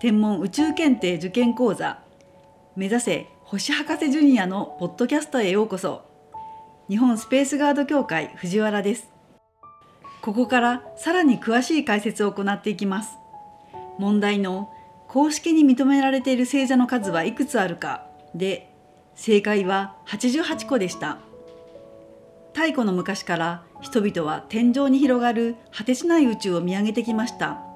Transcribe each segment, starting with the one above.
天文宇宙検定受験講座。目指せ星博士ジュニアのポッドキャストへようこそ。日本スペースガード協会藤原です。ここからさらに詳しい解説を行っていきます。問題の公式に認められている星座の数はいくつあるか。で正解は88個でした。太古の昔から人々は天井に広がる果てしない宇宙を見上げてきました。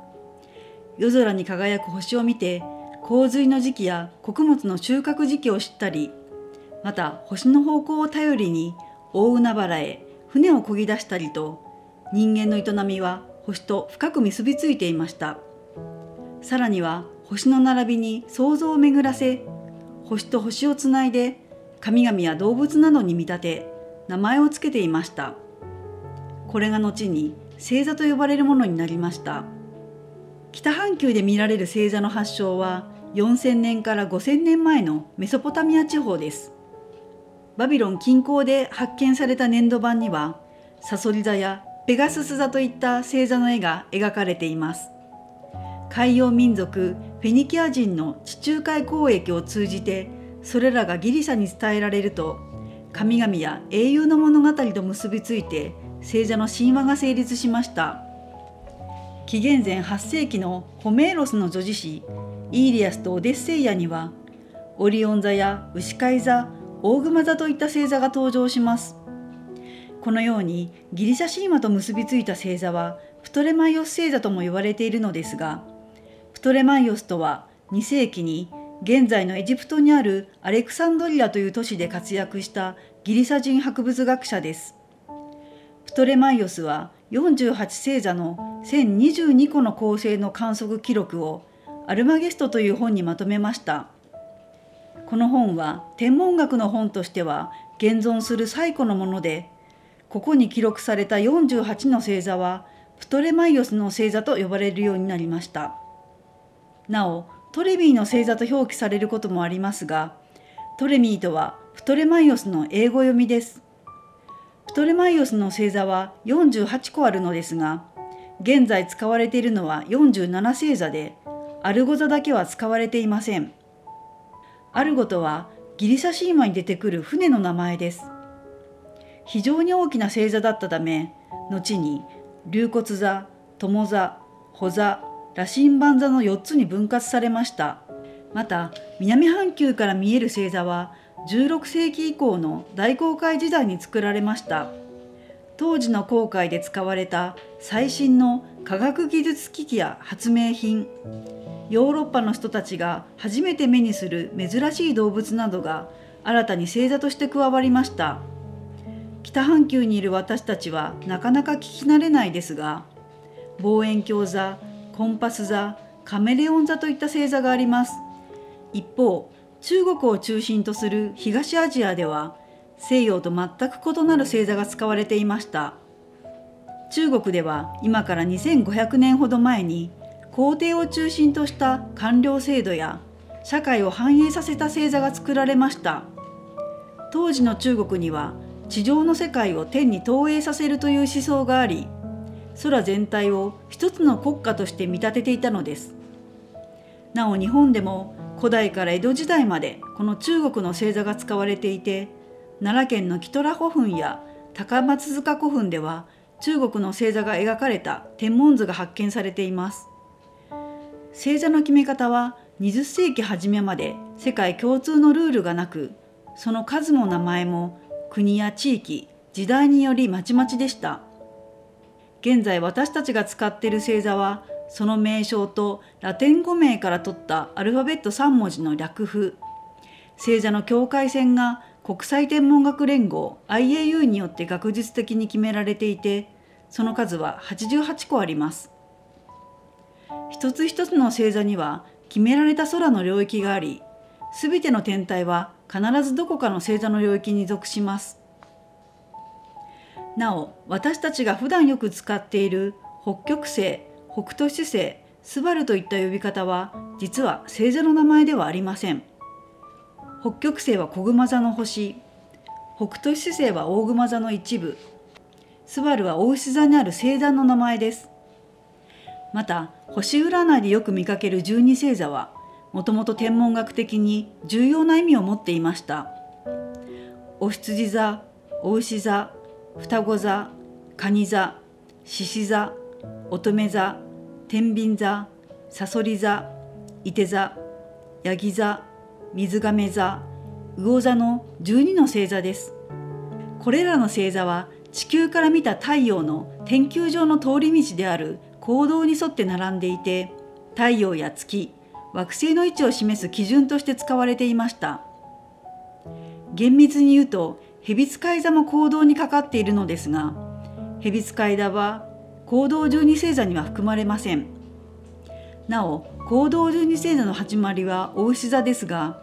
夜空に輝く星を見て洪水の時期や穀物の収穫時期を知ったりまた星の方向を頼りに大海原へ船を漕ぎ出したりと人間の営みは星と深く結びついていました。さらには星の並びに想像を巡らせ星と星をつないで神々や動物などに見立て名前を付けていました。これが後に星座と呼ばれるものになりました。北半球で見られる星座の発祥は4000年から5000年前のメソポタミア地方です。バビロン近郊で発見された粘土板にはサソリ座やペガスス座といった星座の絵が描かれています。海洋民族フェニキア人の地中海交易を通じてそれらがギリシャに伝えられると神々や英雄の物語と結びついて聖者の神話が成立しました。紀元前8世紀のホメーロスの女子誌イーリアスとオデッセイアにはオリオン座や牛飼い座大熊座といった星座が登場しますこのようにギリシャ神話と結びついた星座はプトレマイオス星座とも言われているのですがプトレマイオスとは2世紀に現在のエジプトにあるアレクサンドリアという都市で活躍したギリシャ人博物学者です。プトレマイオスは48星座の1022個の構成の観測記録をアルマゲストという本にまとめました。この本は天文学の本としては現存する最古のもので、ここに記録された48の星座はプトレマイオスの星座と呼ばれるようになりました。なおトレミーの星座と表記されることもありますがトレミーとはプトレマイオスの英語読みですプトレマイオスの星座は48個あるのですが現在使われているのは47星座でアルゴ座だけは使われていません。アルゴとはギリシャ神話に出てくる船の名前です。非常に大きな星座だったため後に龍骨座友座穂座羅針盤座の4つに分割されました。また南半球から見える星座は16世紀以降の大航海時代に作られました。当時の航海で使われた最新の科学技術機器や発明品。ヨーロッパの人たちが初めて目にする珍しい動物などが新たに星座として加わりました。北半球にいる私たちはなかなか聞き慣れないですが望遠鏡座コンパス座カメレオン座といった星座があります。一方中国を中心とする東アジアでは西洋と全く異なる星座が使われていました。中国では今から2500年ほど前に皇帝を中心とした官僚制度や社会を繁栄させた星座が作られました。当時の中国には地上の世界を天に投影させるという思想があり空全体を一つの国家として見立てていたのです。なお日本でも古代から江戸時代までこの中国の星座が使われていて奈良県のキトラ古墳や高松塚古墳では中国の星座が描かれた天文図が発見されています。星座の決め方は20世紀初めまで世界共通のルールがなくその数も名前も国や地域時代によりまちまちでした。現在私たちが使っている星座はその名称とラテン語名から取ったアルファベット3文字の略譜星座の境界線が国際天文学連合 IAU によって学術的に決められていてその数は88個あります。一つ一つの星座には決められた空の領域があり全ての天体は必ずどこかの星座の領域に属します。なお私たちが普段よく使っている北極星北斗七星スバルといった呼び方は実は星座の名前ではありません。北極星は小熊座の星。北斗七星は大熊座の一部。スバルは大牛座にある星座の名前です。また星占いでよく見かける十二星座はもともと天文学的に重要な意味を持っていました。お羊座お牛座双子座蟹座獅子座乙女座天秤座さそり座伊手座ヤギ座水亀座魚座の12の星座です。これらの星座は地球から見た太陽の天球上の通り道である行動に沿って並んでいて太陽や月惑星の位置を示す基準として使われていました。厳密に言うと蛇使い座も行動にかかっているのですが蛇使い座は行動十二星座には含まれません。なお行動十二星座の始まりはお牛座ですが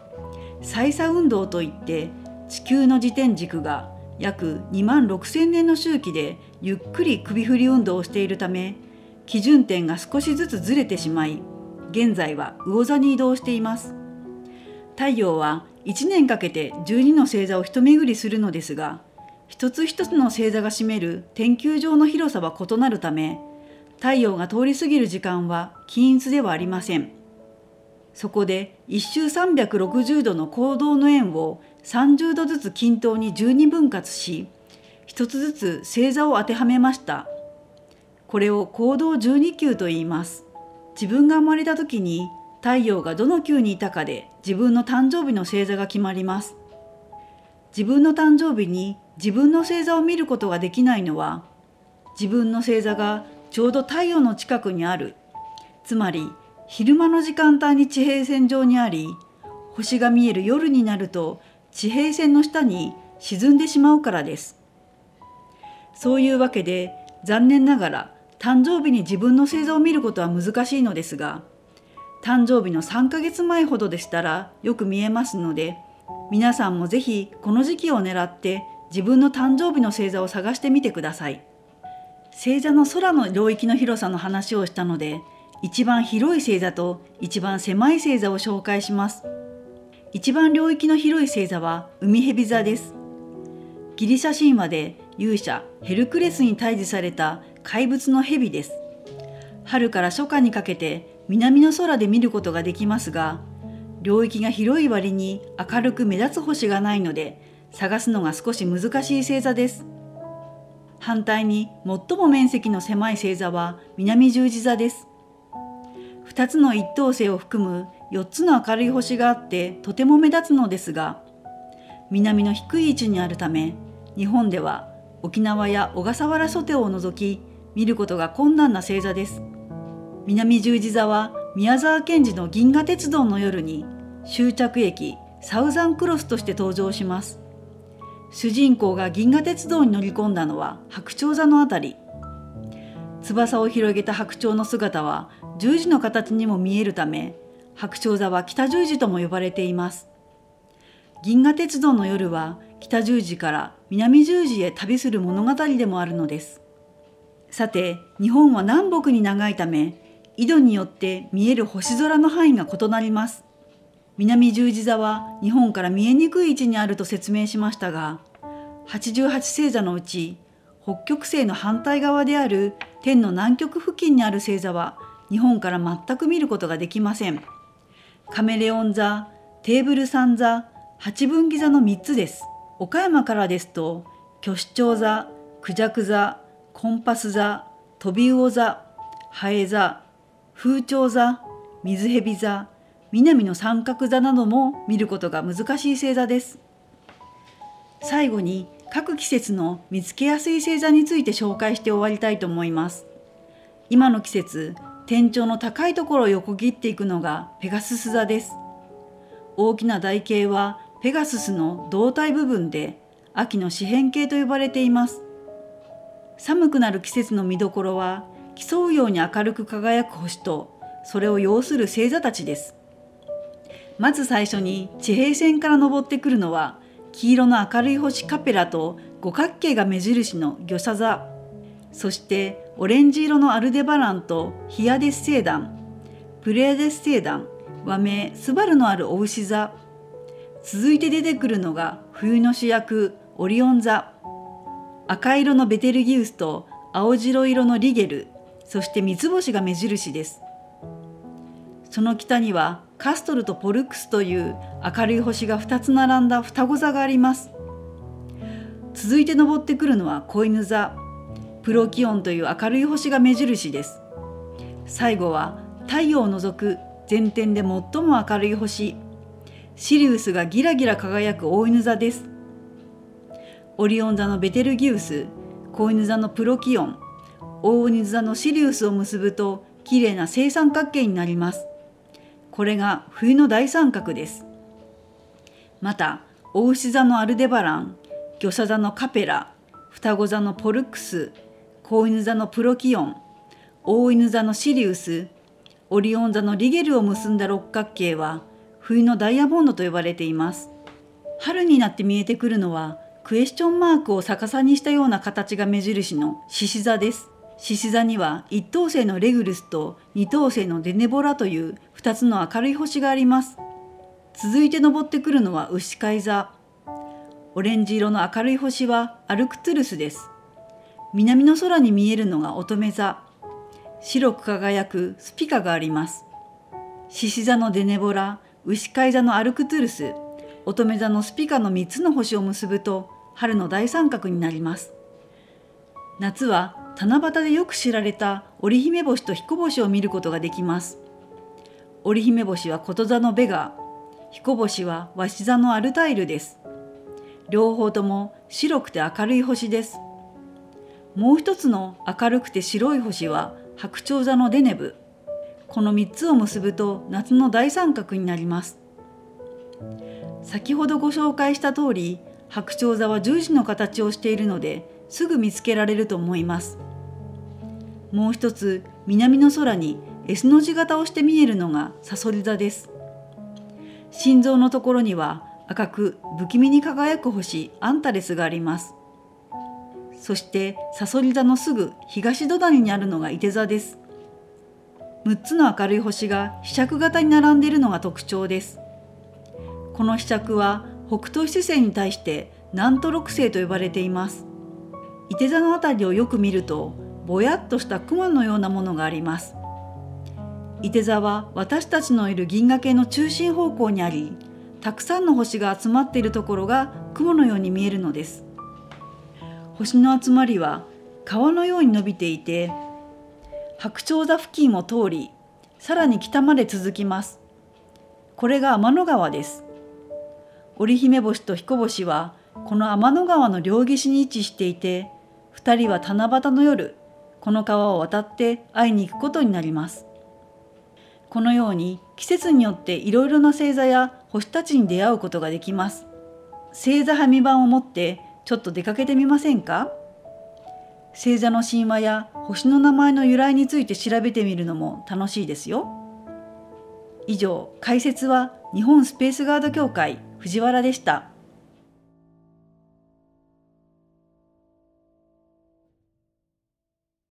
再差運動といって地球の自転軸が約2万6,000年の周期でゆっくり首振り運動をしているため基準点が少しずつずれてしまい現在は魚座に移動しています。太陽は1年かけて12の星座を一巡りするのですが一つ一つの星座が占める天球上の広さは異なるため太陽が通り過ぎる時間は均一ではありません。そこで1周360度の行動の円を30度ずつ均等に12分割し一つずつ星座を当てはめました。これを行動12球と言います。自分が生まれた時に太陽がどの球にいたかで自分の誕生日の星座が決まります。自分の誕生日に自分の星座を見ることができないのは自分の星座がちょうど太陽の近くにある。つまり昼間の時間帯に地平線上にあり星が見える夜になると地平線の下に沈んでしまうからです。そういうわけで残念ながら誕生日に自分の星座を見ることは難しいのですが誕生日の3ヶ月前ほどでしたらよく見えますので皆さんもぜひこの時期を狙って自分の誕生日の星座を探してみてください。星座の空の領域の広さの話をしたので一番広い星座と一番狭い星座を紹介します。一番領域の広い星座は海蛇座です。ギリシャ神話で勇者ヘルクレスに退治された怪物の蛇です。春から初夏にかけて南の空で見ることができますが領域が広い割に明るく目立つ星がないので探すのが少し難しい星座です。反対に最も面積の狭い星座は南十字座です。2つの一等星を含む4つの明るい星があってとても目立つのですが南の低い位置にあるため日本では沖縄や小笠原諸島を除き見ることが困難な星座です。南十字座は宮沢賢治の銀河鉄道の夜に終着駅サウザンクロスとして登場します。主人公が銀河鉄道に乗り込んだのは白鳥座のあたり。翼を広げた白鳥の姿は十字の形にも見えるため白鳥座は北十字とも呼ばれています。銀河鉄道の夜は北十字から南十字へ旅する物語でもあるのです。さて日本は南北に長いため緯度によって見える星空の範囲が異なります。南十字座は日本から見えにくい位置にあると説明しましたが88星座のうち北極星の反対側である天の南極付近にある星座は日本から全く見ることができません。カメレオン座テーブル山座八分岐座の3つです。岡山からですと巨子町座クジャク座コンパス座トビウオ座ハエ座風潮座水蛇座南の三角座なども見ることが難しい星座です。最後に各季節の見つけやすい星座について紹介して終わりたいと思います。今の季節天頂の高いところを横切っていくのがペガスス座です。大きな台形はペガススの胴体部分で秋の四辺形と呼ばれています。寒くなる季節の見どころは競うように明るく輝く星とそれを要する星座たちです。まず最初に地平線から昇ってくるのは黄色の明るい星カペラと五角形が目印の魚座座。そしてオレンジ色のアルデバランとヒアデス星団プレアデス星団和名スバルのあるお牛座。続いて出てくるのが冬の主役オリオン座。赤色のベテルギウスと青白色のリゲル。そして三つ星が目印です。その北にはカストルとポルクスという明るい星が2つ並んだ双子座があります。続いて登ってくるのは子犬座。プロキオンという明るい星が目印です。最後は太陽を除く全天で最も明るい星。シリウスがギラギラ輝く大犬座です。オリオン座のベテルギウス。子犬座のプロキオン。大犬座のシリウスを結ぶと綺麗な正三角形になります。これが冬の大三角です。また大牛座のアルデバラン魚座座のカペラ双子座のポルクス子犬座のプロキオン大犬座のシリウスオリオン座のリゲルを結んだ六角形は冬のダイヤモンドと呼ばれています。春になって見えてくるのはクエスチョンマークを逆さにしたような形が目印の獅子座です。獅子座には一等星のレグルスと二等星のデネボラという2つの明るい星があります。続いて登ってくるのは牛飼い座。オレンジ色の明るい星はアルクトゥルスです。南の空に見えるのが乙女座。白く輝くスピカがあります。獅子座のデネボラ牛飼い座のアルクトゥルス。乙女座のスピカの3つの星を結ぶと春の大三角になります。夏は七夕でよく知られた織姫星と彦星を見ることができます。織姫星はこと座のベガ彦星は鷲座のアルタイルです。両方とも白くて明るい星です。もう一つの明るくて白い星は白鳥座のデネブ。この3つを結ぶと夏の大三角になります。先ほどご紹介した通り白鳥座は十字の形をしているのですぐ見つけられると思います。もう一つ南の空に S の字型をして見えるのがサソリ座です。心臓のところには赤く不気味に輝く星アンタレスがあります。そしてサソリ座のすぐ東土谷にあるのが伊手座です。6つの明るい星が被釈型に並んでいるのが特徴です。この被釈は北東七星に対して南都六星と呼ばれています。伊手座の辺りをよく見るとぼやっとした雲のようなものがあります。伊手座は私たちのいる銀河系の中心方向にありたくさんの星が集まっているところが雲のように見えるのです。星の集まりは川のように伸びていて白鳥座付近を通りさらに北まで続きます。これが天の川です。織姫星と彦星はこの天の川の両岸に位置していて2人は七夕の夜この川を渡って会いに行くことになりますこのように季節によっていろいろな星座や星たちに出会うことができます星座紙版を持ってちょっと出かけてみませんか？星座の神話や星の名前の由来について調べてみるのも楽しいですよ。以上解説は日本スペースガード協会藤原でした。